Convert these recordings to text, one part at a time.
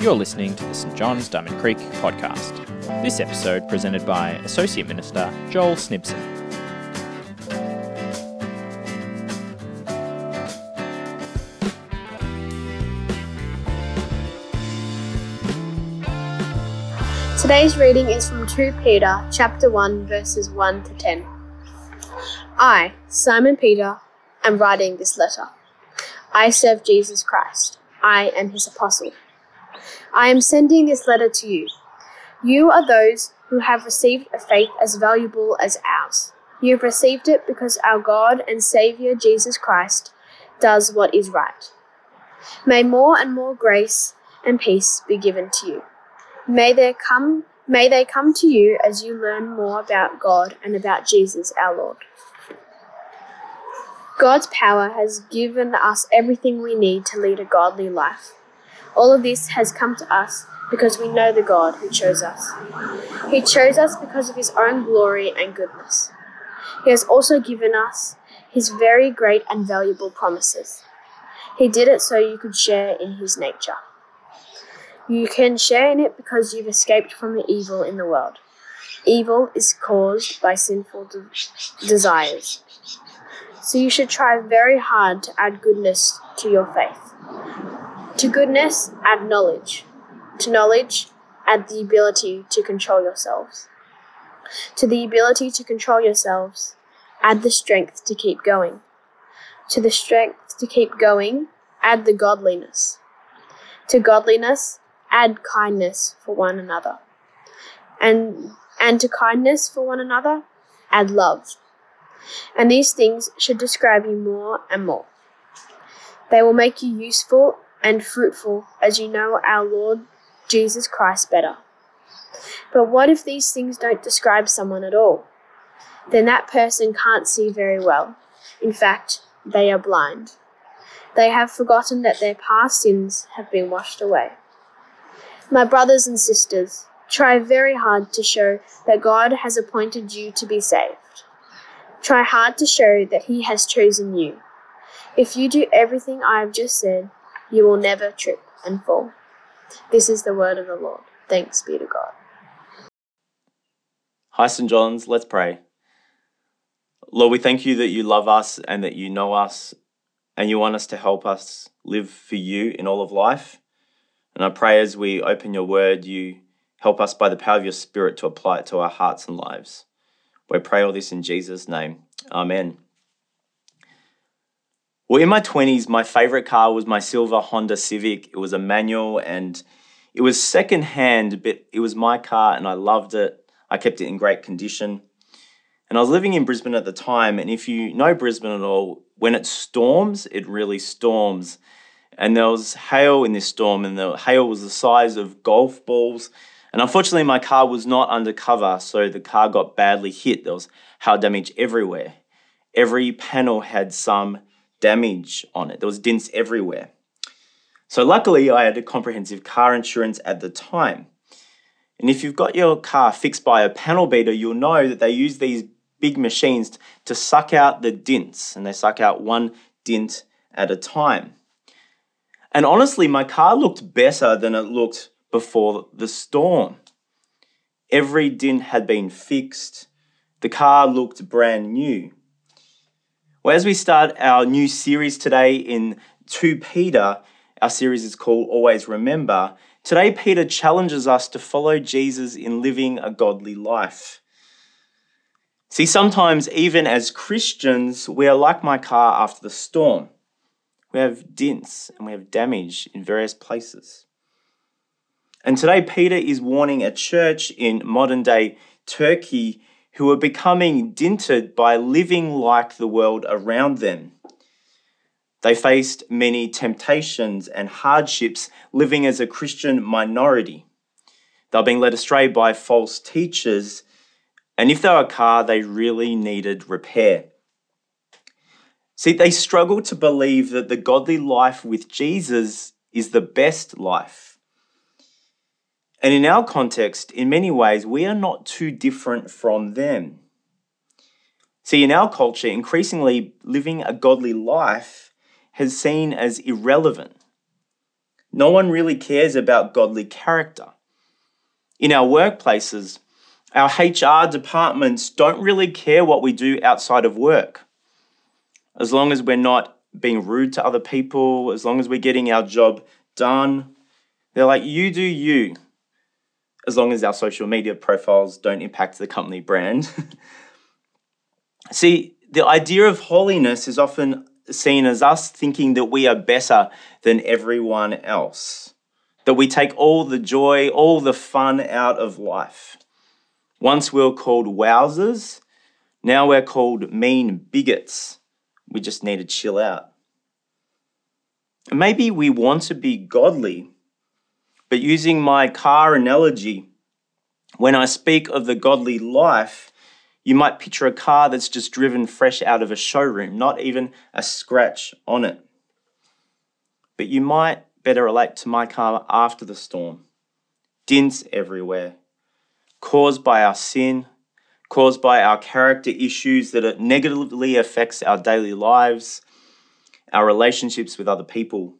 You're listening to the St John's Diamond Creek podcast. This episode presented by Associate Minister Joel Snibson. Today's reading is from 2 Peter chapter 1 verses 1 to 10. I, Simon Peter, am writing this letter. I serve Jesus Christ. I am his apostle. I am sending this letter to you. You are those who have received a faith as valuable as ours. You have received it because our God and Savior Jesus Christ does what is right. May more and more grace and peace be given to you. May there come may they come to you as you learn more about God and about Jesus our Lord. God's power has given us everything we need to lead a godly life. All of this has come to us because we know the God who chose us. He chose us because of his own glory and goodness. He has also given us his very great and valuable promises. He did it so you could share in his nature. You can share in it because you've escaped from the evil in the world. Evil is caused by sinful de- desires. So you should try very hard to add goodness to your faith. To goodness, add knowledge. To knowledge, add the ability to control yourselves. To the ability to control yourselves, add the strength to keep going. To the strength to keep going, add the godliness. To godliness, add kindness for one another. And, and to kindness for one another, add love. And these things should describe you more and more. They will make you useful and fruitful as you know our Lord Jesus Christ better. But what if these things don't describe someone at all? Then that person can't see very well. In fact, they are blind. They have forgotten that their past sins have been washed away. My brothers and sisters, try very hard to show that God has appointed you to be saved. Try hard to show that He has chosen you. If you do everything I have just said, you will never trip and fall. This is the word of the Lord. Thanks be to God. Hi, St. John's. Let's pray. Lord, we thank you that you love us and that you know us and you want us to help us live for you in all of life. And I pray as we open your word, you help us by the power of your spirit to apply it to our hearts and lives. We pray all this in Jesus' name. Amen. Well, in my 20s, my favorite car was my silver Honda Civic. It was a manual and it was secondhand, but it was my car and I loved it. I kept it in great condition. And I was living in Brisbane at the time. And if you know Brisbane at all, when it storms, it really storms. And there was hail in this storm, and the hail was the size of golf balls. And unfortunately, my car was not undercover, so the car got badly hit. There was hail damage everywhere. Every panel had some damage on it. There was dents everywhere. So luckily, I had a comprehensive car insurance at the time. And if you've got your car fixed by a panel beater, you'll know that they use these big machines to suck out the dents, and they suck out one dent at a time. And honestly, my car looked better than it looked before the storm. Every dent had been fixed. The car looked brand new. Well, as we start our new series today in 2 Peter, our series is called Always Remember. Today, Peter challenges us to follow Jesus in living a godly life. See, sometimes, even as Christians, we are like my car after the storm. We have dents and we have damage in various places. And today, Peter is warning a church in modern day Turkey who are becoming dented by living like the world around them. They faced many temptations and hardships living as a Christian minority. They were being led astray by false teachers, and if they were a car, they really needed repair. See, they struggle to believe that the godly life with Jesus is the best life. And in our context, in many ways, we are not too different from them. See, in our culture, increasingly living a godly life has seen as irrelevant. No one really cares about godly character. In our workplaces, our HR departments don't really care what we do outside of work. As long as we're not being rude to other people, as long as we're getting our job done, they're like, you do you, as long as our social media profiles don't impact the company brand. See, the idea of holiness is often seen as us thinking that we are better than everyone else, that we take all the joy, all the fun out of life. Once we were called wowsers, now we're called mean bigots. We just need to chill out. Maybe we want to be godly, but using my car analogy, when I speak of the godly life, you might picture a car that's just driven fresh out of a showroom, not even a scratch on it. But you might better relate to my car after the storm. Dints everywhere, caused by our sin, caused by our character issues that negatively affects our daily lives, our relationships with other people.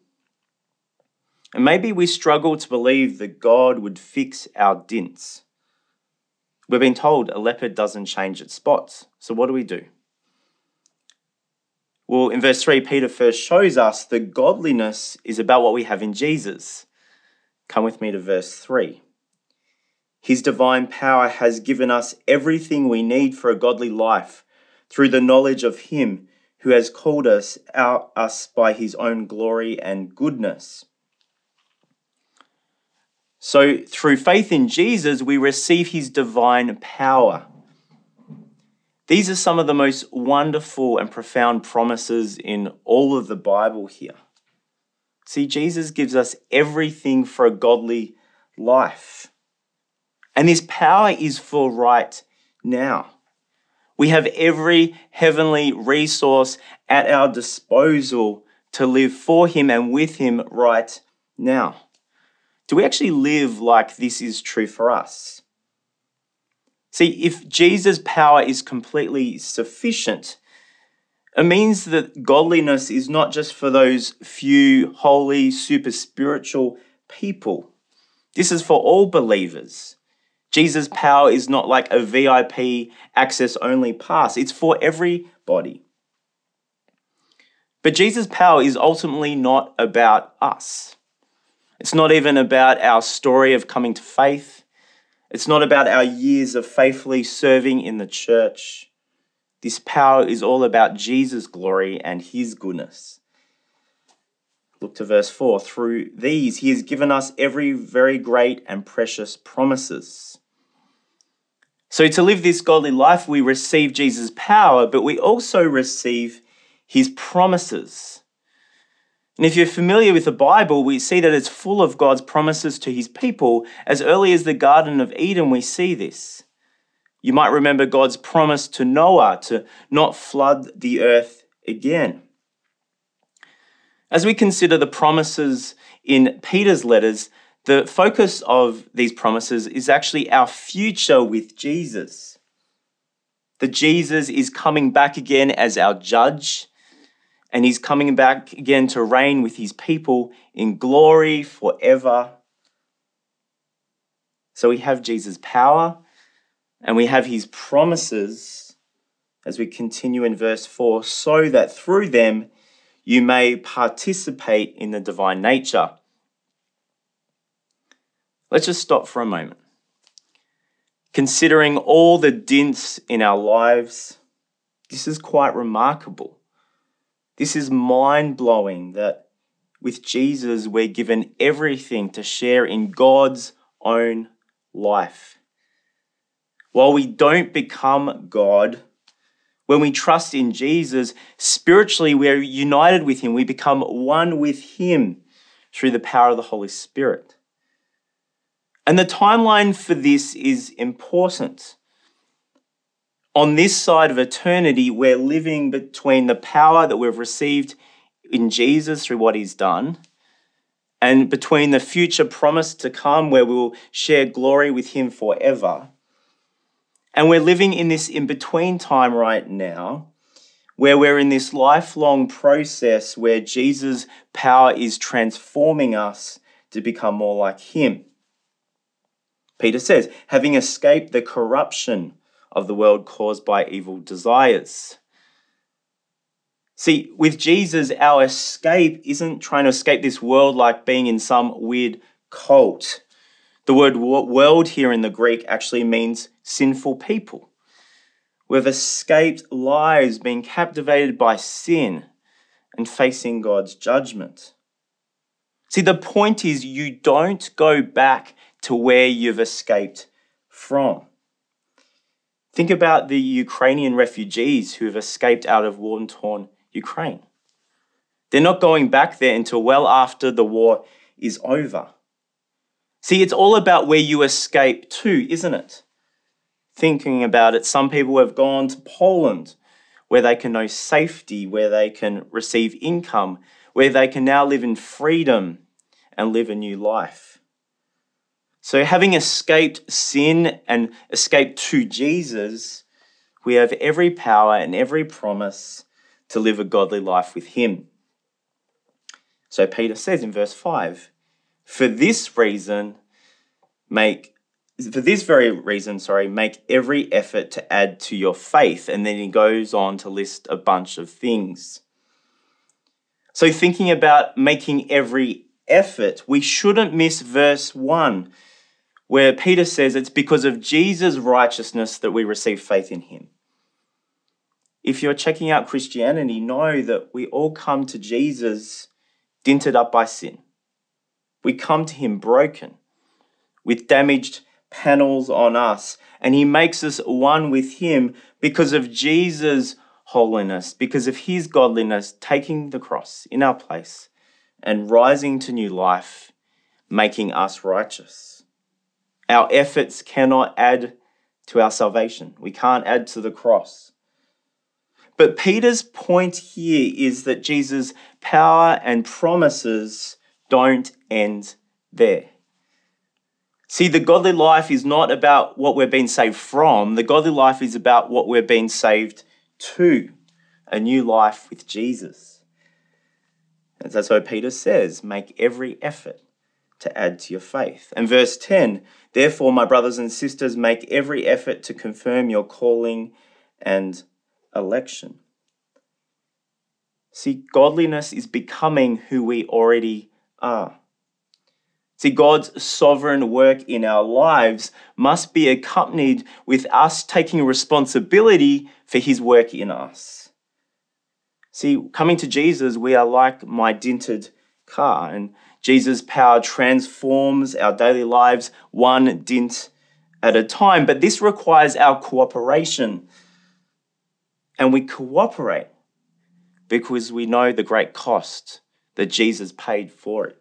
And maybe we struggle to believe that God would fix our dints. We've been told a leopard doesn't change its spots. So what do we do? Well, in verse 3, Peter first shows us that godliness is about what we have in Jesus. Come with me to verse 3. His divine power has given us everything we need for a godly life through the knowledge of Him who has called us out us by His own glory and goodness. So, through faith in Jesus, we receive his divine power. These are some of the most wonderful and profound promises in all of the Bible here. See, Jesus gives us everything for a godly life. And this power is for right now. We have every heavenly resource at our disposal to live for Him and with Him right now do we actually live like this is true for us? See, if Jesus' power is completely sufficient, it means that godliness is not just for those few holy, super spiritual people. This is for all believers. Jesus' power is not like a VIP access only pass, it's for everybody. But Jesus' power is ultimately not about us. It's not even about our story of coming to faith. It's not about our years of faithfully serving in the church. This power is all about Jesus' glory and his goodness. Look to verse 4. Through these, he has given us every very great and precious promises. So, to live this godly life, we receive Jesus' power, but we also receive his promises. And if you're familiar with the Bible, we see that it's full of God's promises to his people. As early as the Garden of Eden, we see this. You might remember God's promise to Noah to not flood the earth again. As we consider the promises in Peter's letters, the focus of these promises is actually our future with Jesus. That Jesus is coming back again as our judge and he's coming back again to reign with his people in glory forever. So we have Jesus' power and we have his promises as we continue in verse 4 so that through them you may participate in the divine nature. Let's just stop for a moment. Considering all the dints in our lives, this is quite remarkable. This is mind blowing that with Jesus, we're given everything to share in God's own life. While we don't become God, when we trust in Jesus, spiritually we're united with Him. We become one with Him through the power of the Holy Spirit. And the timeline for this is important on this side of eternity, we're living between the power that we've received in Jesus through what he's done and between the future promise to come where we will share glory with him forever. And we're living in this in between time right now where we're in this lifelong process where Jesus' power is transforming us to become more like Him. Peter says, having escaped the corruption of the world caused by evil desires. See, with Jesus, our escape isn't trying to escape this world like being in some weird cult. The word world here in the Greek actually means sinful people. We've escaped lives being captivated by sin and facing God's judgment. See, the point is you don't go back to where you've escaped from. Think about the Ukrainian refugees who have escaped out of war torn Ukraine. They're not going back there until well after the war is over. See, it's all about where you escape to, isn't it? Thinking about it, some people have gone to Poland where they can know safety, where they can receive income, where they can now live in freedom and live a new life. So, having escaped sin and escaped to Jesus, we have every power and every promise to live a godly life with Him. So, Peter says in verse 5 For this reason, make for this very reason, sorry, make every effort to add to your faith. And then he goes on to list a bunch of things. So, thinking about making every effort, we shouldn't miss verse 1, where Peter says it's because of Jesus' righteousness that we receive faith in him. If you're checking out Christianity, know that we all come to Jesus dinted up by sin. We come to him broken, with damaged panels on us, and he makes us one with him because of Jesus' holiness, because of his godliness, taking the cross in our place and rising to new life, making us righteous. Our efforts cannot add to our salvation. We can't add to the cross. But Peter's point here is that Jesus' power and promises don't end there. See, the godly life is not about what we're being saved from, the godly life is about what we're being saved to a new life with Jesus. And that's why Peter says, make every effort to add to your faith. And verse 10 Therefore, my brothers and sisters, make every effort to confirm your calling and election. See, godliness is becoming who we already are. See, God's sovereign work in our lives must be accompanied with us taking responsibility for his work in us. See, coming to Jesus, we are like my dinted car, and Jesus' power transforms our daily lives one dint at a time. But this requires our cooperation. And we cooperate because we know the great cost that Jesus paid for it.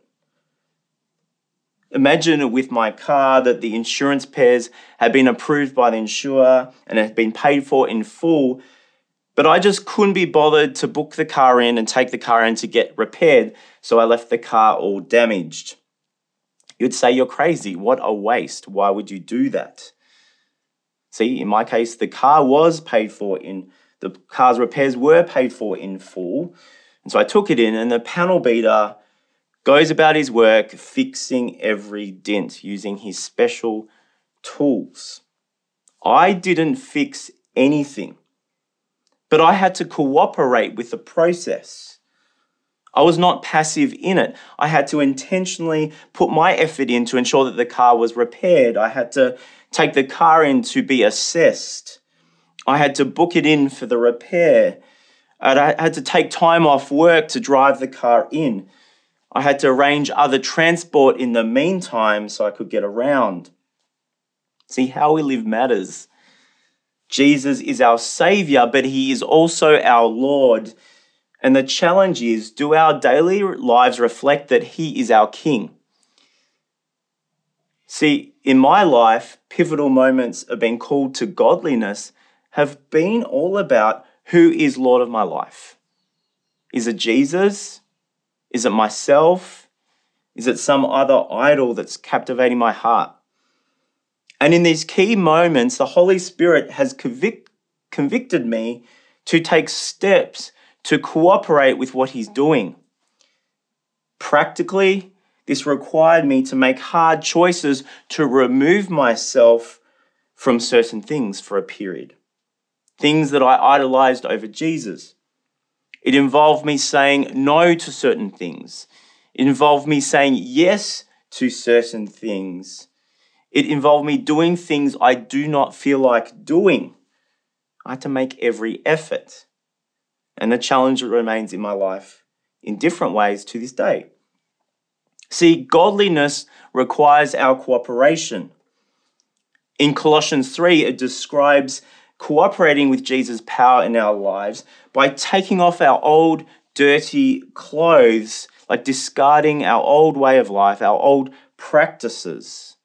Imagine with my car that the insurance pairs had been approved by the insurer and had been paid for in full, but I just couldn't be bothered to book the car in and take the car in to get repaired, so I left the car all damaged. You'd say you're crazy. What a waste. Why would you do that? See, in my case, the car was paid for in the car's repairs were paid for in full. And so I took it in, and the panel beater goes about his work fixing every dent using his special tools. I didn't fix anything, but I had to cooperate with the process. I was not passive in it. I had to intentionally put my effort in to ensure that the car was repaired. I had to take the car in to be assessed. I had to book it in for the repair. I had to take time off work to drive the car in. I had to arrange other transport in the meantime so I could get around. See, how we live matters. Jesus is our Savior, but He is also our Lord. And the challenge is do our daily lives reflect that He is our King? See, in my life, pivotal moments of being called to godliness have been all about who is Lord of my life. Is it Jesus? Is it myself? Is it some other idol that's captivating my heart? And in these key moments, the Holy Spirit has convic- convicted me to take steps to cooperate with what He's doing. Practically, this required me to make hard choices to remove myself from certain things for a period. Things that I idolized over Jesus. It involved me saying no to certain things. It involved me saying yes to certain things. It involved me doing things I do not feel like doing. I had to make every effort. And the challenge remains in my life in different ways to this day. See, godliness requires our cooperation. In Colossians 3, it describes cooperating with Jesus' power in our lives by taking off our old, dirty clothes, like discarding our old way of life, our old practices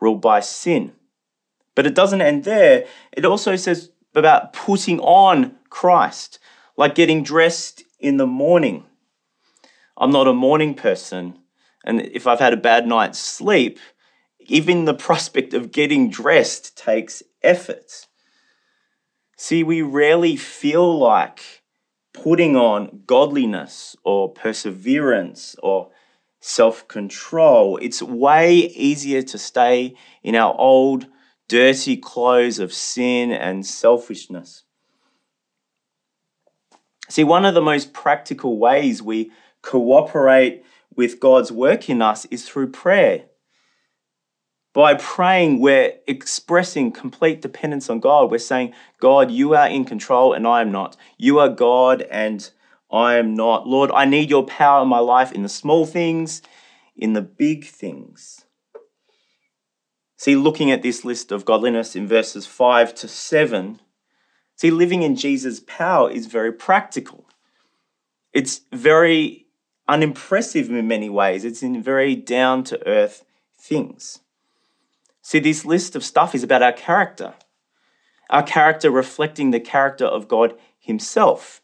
ruled by sin. But it doesn't end there. It also says about putting on Christ, like getting dressed in the morning. I'm not a morning person, and if I've had a bad night's sleep, even the prospect of getting dressed takes effort. See, we rarely feel like putting on godliness or perseverance or self control. It's way easier to stay in our old, dirty clothes of sin and selfishness. See, one of the most practical ways we cooperate with God's work in us is through prayer. By praying, we're expressing complete dependence on God. We're saying, God, you are in control and I am not. You are God and I am not. Lord, I need your power in my life in the small things, in the big things. See, looking at this list of godliness in verses 5 to 7, see, living in Jesus' power is very practical. It's very unimpressive in many ways. It's in very down to earth things. See, this list of stuff is about our character, our character reflecting the character of God Himself.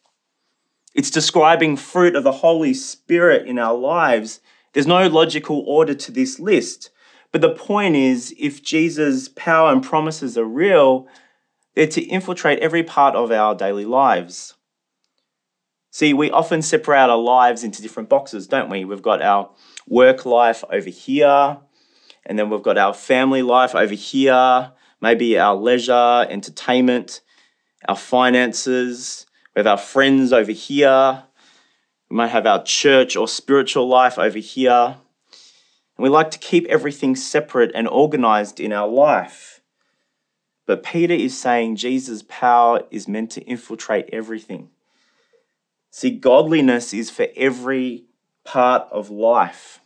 It's describing fruit of the Holy Spirit in our lives. There's no logical order to this list. But the point is, if Jesus' power and promises are real, they're to infiltrate every part of our daily lives. See, we often separate our lives into different boxes, don't we? We've got our work life over here, and then we've got our family life over here, maybe our leisure, entertainment, our finances. We have our friends over here. We might have our church or spiritual life over here. And we like to keep everything separate and organized in our life. But Peter is saying Jesus' power is meant to infiltrate everything. See, godliness is for every part of life.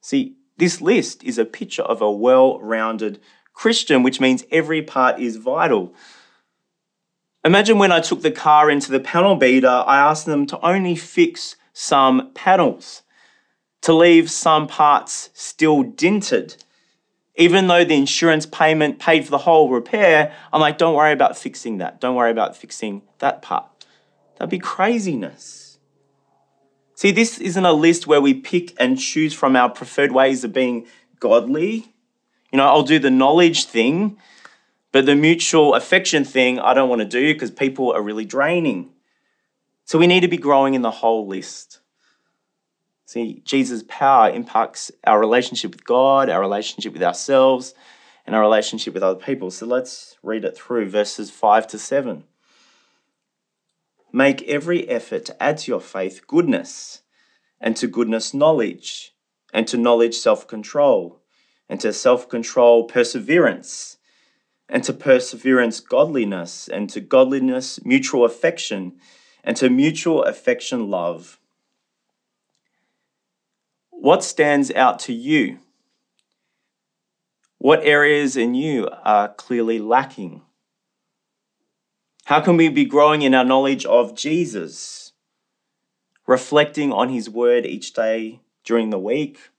See, this list is a picture of a well rounded Christian, which means every part is vital. Imagine when I took the car into the panel beater, I asked them to only fix some panels, to leave some parts still dinted. Even though the insurance payment paid for the whole repair, I'm like, don't worry about fixing that. Don't worry about fixing that part. That'd be craziness. See, this isn't a list where we pick and choose from our preferred ways of being godly. You know, I'll do the knowledge thing, but the mutual affection thing I don't want to do because people are really draining. So we need to be growing in the whole list. See, Jesus' power impacts our relationship with God, our relationship with ourselves, and our relationship with other people. So let's read it through verses 5 to 7. Make every effort to add to your faith goodness, and to goodness, knowledge, and to knowledge, self control, and to self control, perseverance, and to perseverance, godliness, and to godliness, mutual affection, and to mutual affection, love. What stands out to you? What areas in you are clearly lacking? How can we be growing in our knowledge of Jesus? Reflecting on his word each day during the week,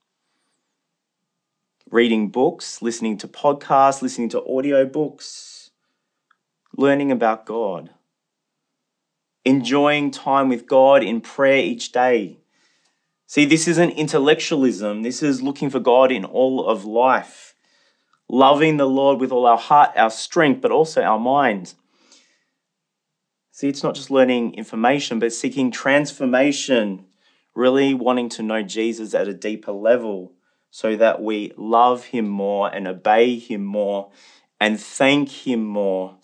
reading books, listening to podcasts, listening to audio books, learning about God, enjoying time with God in prayer each day. See, this isn't intellectualism, this is looking for God in all of life, loving the Lord with all our heart, our strength, but also our mind. See, it's not just learning information, but seeking transformation, really wanting to know Jesus at a deeper level so that we love him more and obey him more and thank him more,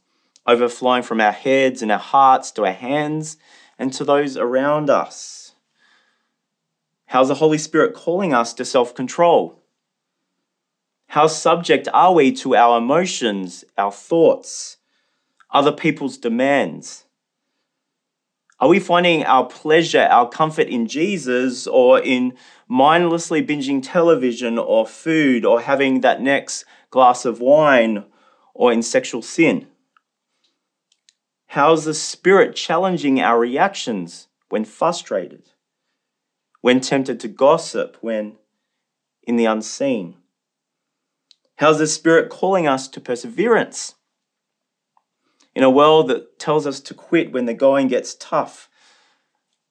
overflowing from our heads and our hearts to our hands and to those around us. How's the Holy Spirit calling us to self control? How subject are we to our emotions, our thoughts, other people's demands? Are we finding our pleasure, our comfort in Jesus or in mindlessly binging television or food or having that next glass of wine or in sexual sin? How's the Spirit challenging our reactions when frustrated, when tempted to gossip, when in the unseen? How's the Spirit calling us to perseverance? In a world that tells us to quit when the going gets tough,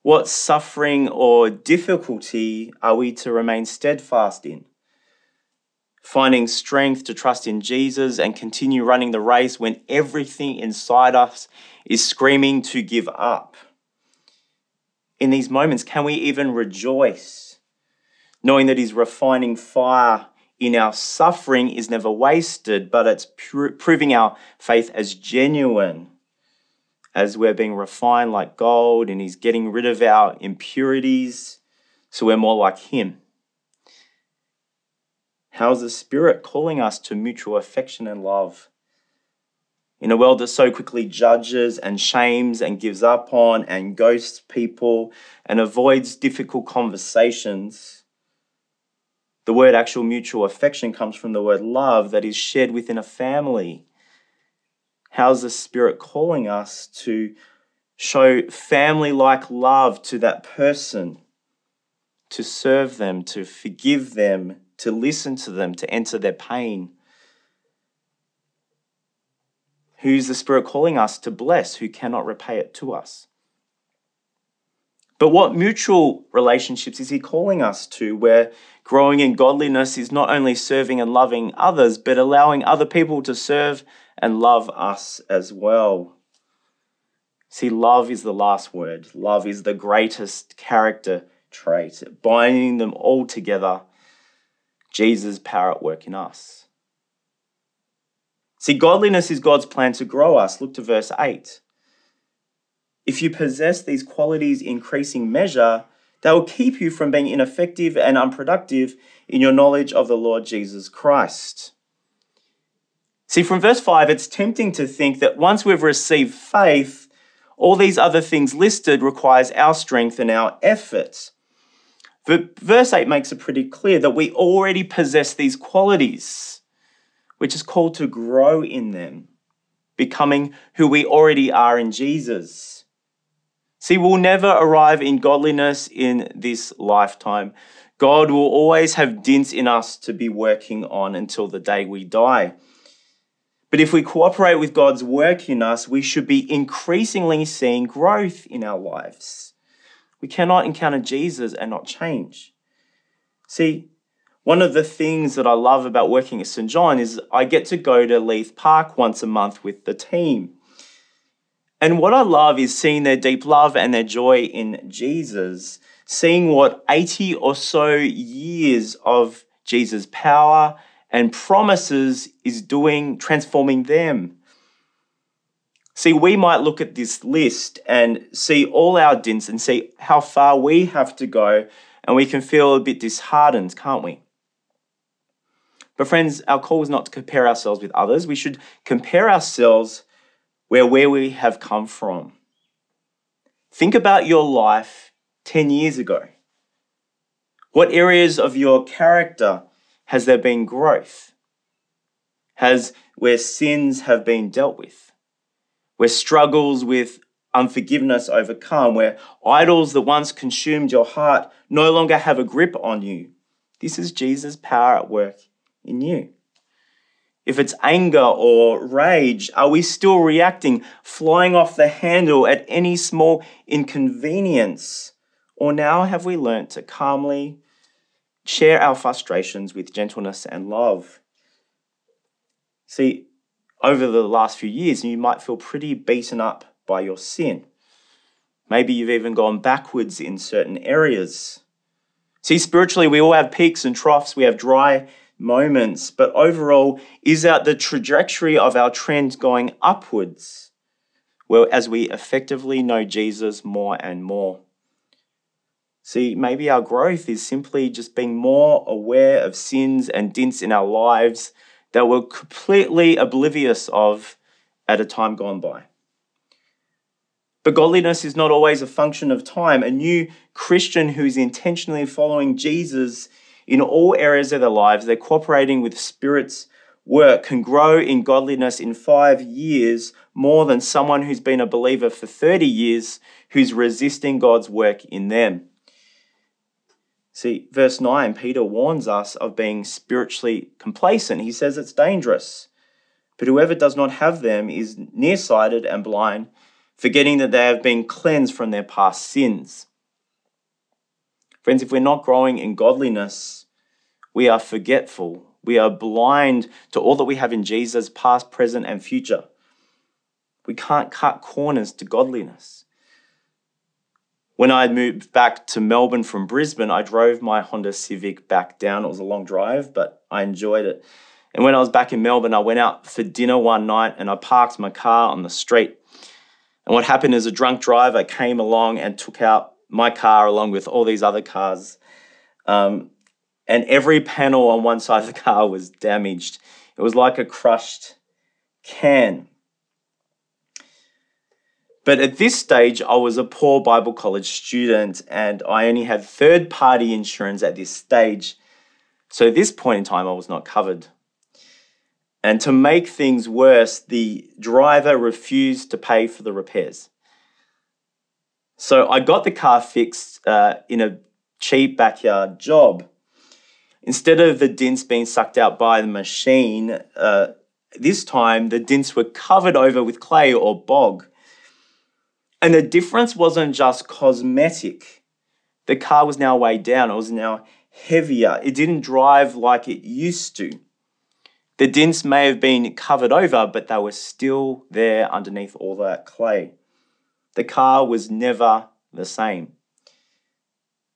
what suffering or difficulty are we to remain steadfast in? Finding strength to trust in Jesus and continue running the race when everything inside us is screaming to give up. In these moments, can we even rejoice, knowing that His refining fire in our suffering is never wasted, but it's proving our faith as genuine as we're being refined like gold and He's getting rid of our impurities so we're more like Him. How's the Spirit calling us to mutual affection and love? In a world that so quickly judges and shames and gives up on and ghosts people and avoids difficult conversations, the word actual mutual affection comes from the word love that is shared within a family. How's the Spirit calling us to show family like love to that person, to serve them, to forgive them, to listen to them, to enter their pain? Who's the Spirit calling us to bless who cannot repay it to us? But what mutual relationships is he calling us to where growing in godliness is not only serving and loving others, but allowing other people to serve and love us as well? See, love is the last word. Love is the greatest character trait, binding them all together. Jesus' power at work in us. See, godliness is God's plan to grow us. Look to verse 8. If you possess these qualities in increasing measure, they will keep you from being ineffective and unproductive in your knowledge of the Lord Jesus Christ. See, from verse 5, it's tempting to think that once we've received faith, all these other things listed requires our strength and our efforts. But verse 8 makes it pretty clear that we already possess these qualities, which is called to grow in them, becoming who we already are in Jesus. See, we'll never arrive in godliness in this lifetime. God will always have dints in us to be working on until the day we die. But if we cooperate with God's work in us, we should be increasingly seeing growth in our lives. We cannot encounter Jesus and not change. See, one of the things that I love about working at St. John is I get to go to Leith Park once a month with the team. And what I love is seeing their deep love and their joy in Jesus, seeing what 80 or so years of Jesus' power and promises is doing, transforming them. See, we might look at this list and see all our dints and see how far we have to go, and we can feel a bit disheartened, can't we? But, friends, our call is not to compare ourselves with others. We should compare ourselves where where we have come from. Think about your life 10 years ago. What areas of your character has there been growth? Has where sins have been dealt with? Where struggles with unforgiveness overcome, where idols that once consumed your heart no longer have a grip on you. This is Jesus' power at work in you if it's anger or rage, are we still reacting, flying off the handle at any small inconvenience? Or now have we learnt to calmly share our frustrations with gentleness and love? See, over the last few years, you might feel pretty beaten up by your sin. Maybe you've even gone backwards in certain areas. See, spiritually, we all have peaks and troughs, we have dry moments, but overall, is that the trajectory of our trend going upwards? Well, as we effectively know Jesus more and more. See, maybe our growth is simply just being more aware of sins and dints in our lives that we're completely oblivious of at a time gone by. But godliness is not always a function of time. A new Christian who is intentionally following Jesus in all areas of their lives, they're cooperating with Spirit's work, can grow in godliness in five years more than someone who's been a believer for 30 years who's resisting God's work in them. See, verse 9, Peter warns us of being spiritually complacent. He says it's dangerous. But whoever does not have them is nearsighted and blind, forgetting that they have been cleansed from their past sins. Friends, if we're not growing in godliness, we are forgetful. We are blind to all that we have in Jesus, past, present, and future. We can't cut corners to godliness. When I moved back to Melbourne from Brisbane, I drove my Honda Civic back down. It was a long drive, but I enjoyed it. And when I was back in Melbourne, I went out for dinner one night and I parked my car on the street. And what happened is a drunk driver came along and took out my car along with all these other cars. Um, and every panel on one side of the car was damaged. It was like a crushed can. But at this stage, I was a poor Bible college student and I only had third party insurance at this stage. So at this point in time, I was not covered. And to make things worse, the driver refused to pay for the repairs. So I got the car fixed uh, in a cheap backyard job. Instead of the dints being sucked out by the machine, uh, this time the dints were covered over with clay or bog. And the difference wasn't just cosmetic. The car was now weighed down, it was now heavier. It didn't drive like it used to. The dints may have been covered over, but they were still there underneath all that clay. The car was never the same.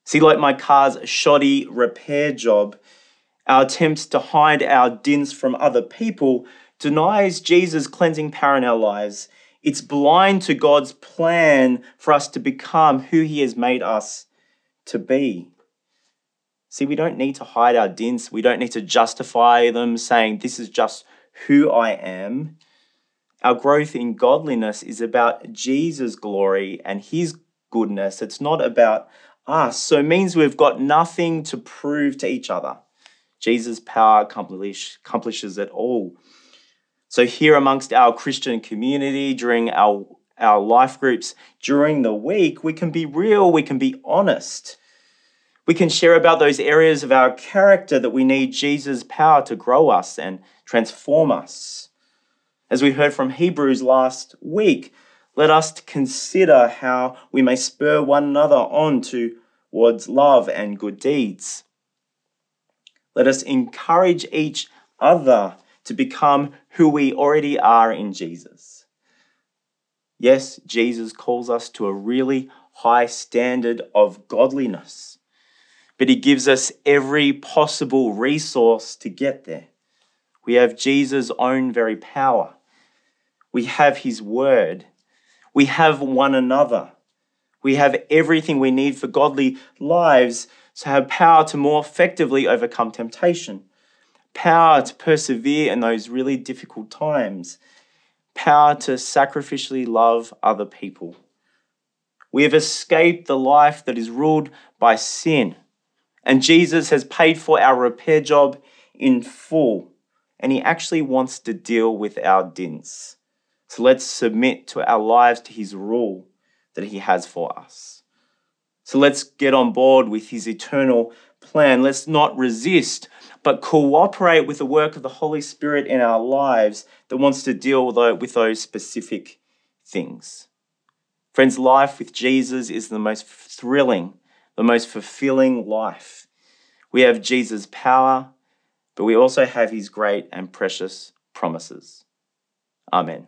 See, like my car's shoddy repair job, our attempts to hide our dints from other people denies Jesus' cleansing power in our lives it's blind to God's plan for us to become who He has made us to be. See, we don't need to hide our dints. We don't need to justify them saying, This is just who I am. Our growth in godliness is about Jesus' glory and His goodness. It's not about us. So it means we've got nothing to prove to each other. Jesus' power accomplish, accomplishes it all. So, here amongst our Christian community, during our, our life groups, during the week, we can be real, we can be honest. We can share about those areas of our character that we need Jesus' power to grow us and transform us. As we heard from Hebrews last week, let us consider how we may spur one another on towards love and good deeds. Let us encourage each other to become who we already are in Jesus. Yes, Jesus calls us to a really high standard of godliness, but he gives us every possible resource to get there. We have Jesus' own very power. We have his word. We have one another. We have everything we need for godly lives to have power to more effectively overcome temptation power to persevere in those really difficult times, power to sacrificially love other people. We have escaped the life that is ruled by sin, and Jesus has paid for our repair job in full, and He actually wants to deal with our dints. So let's submit to our lives to His rule that He has for us. So let's get on board with His eternal plan. Let's not resist, but cooperate with the work of the Holy Spirit in our lives that wants to deal with those specific things. Friends, life with Jesus is the most thrilling, the most fulfilling life. We have Jesus' power, but we also have his great and precious promises. Amen.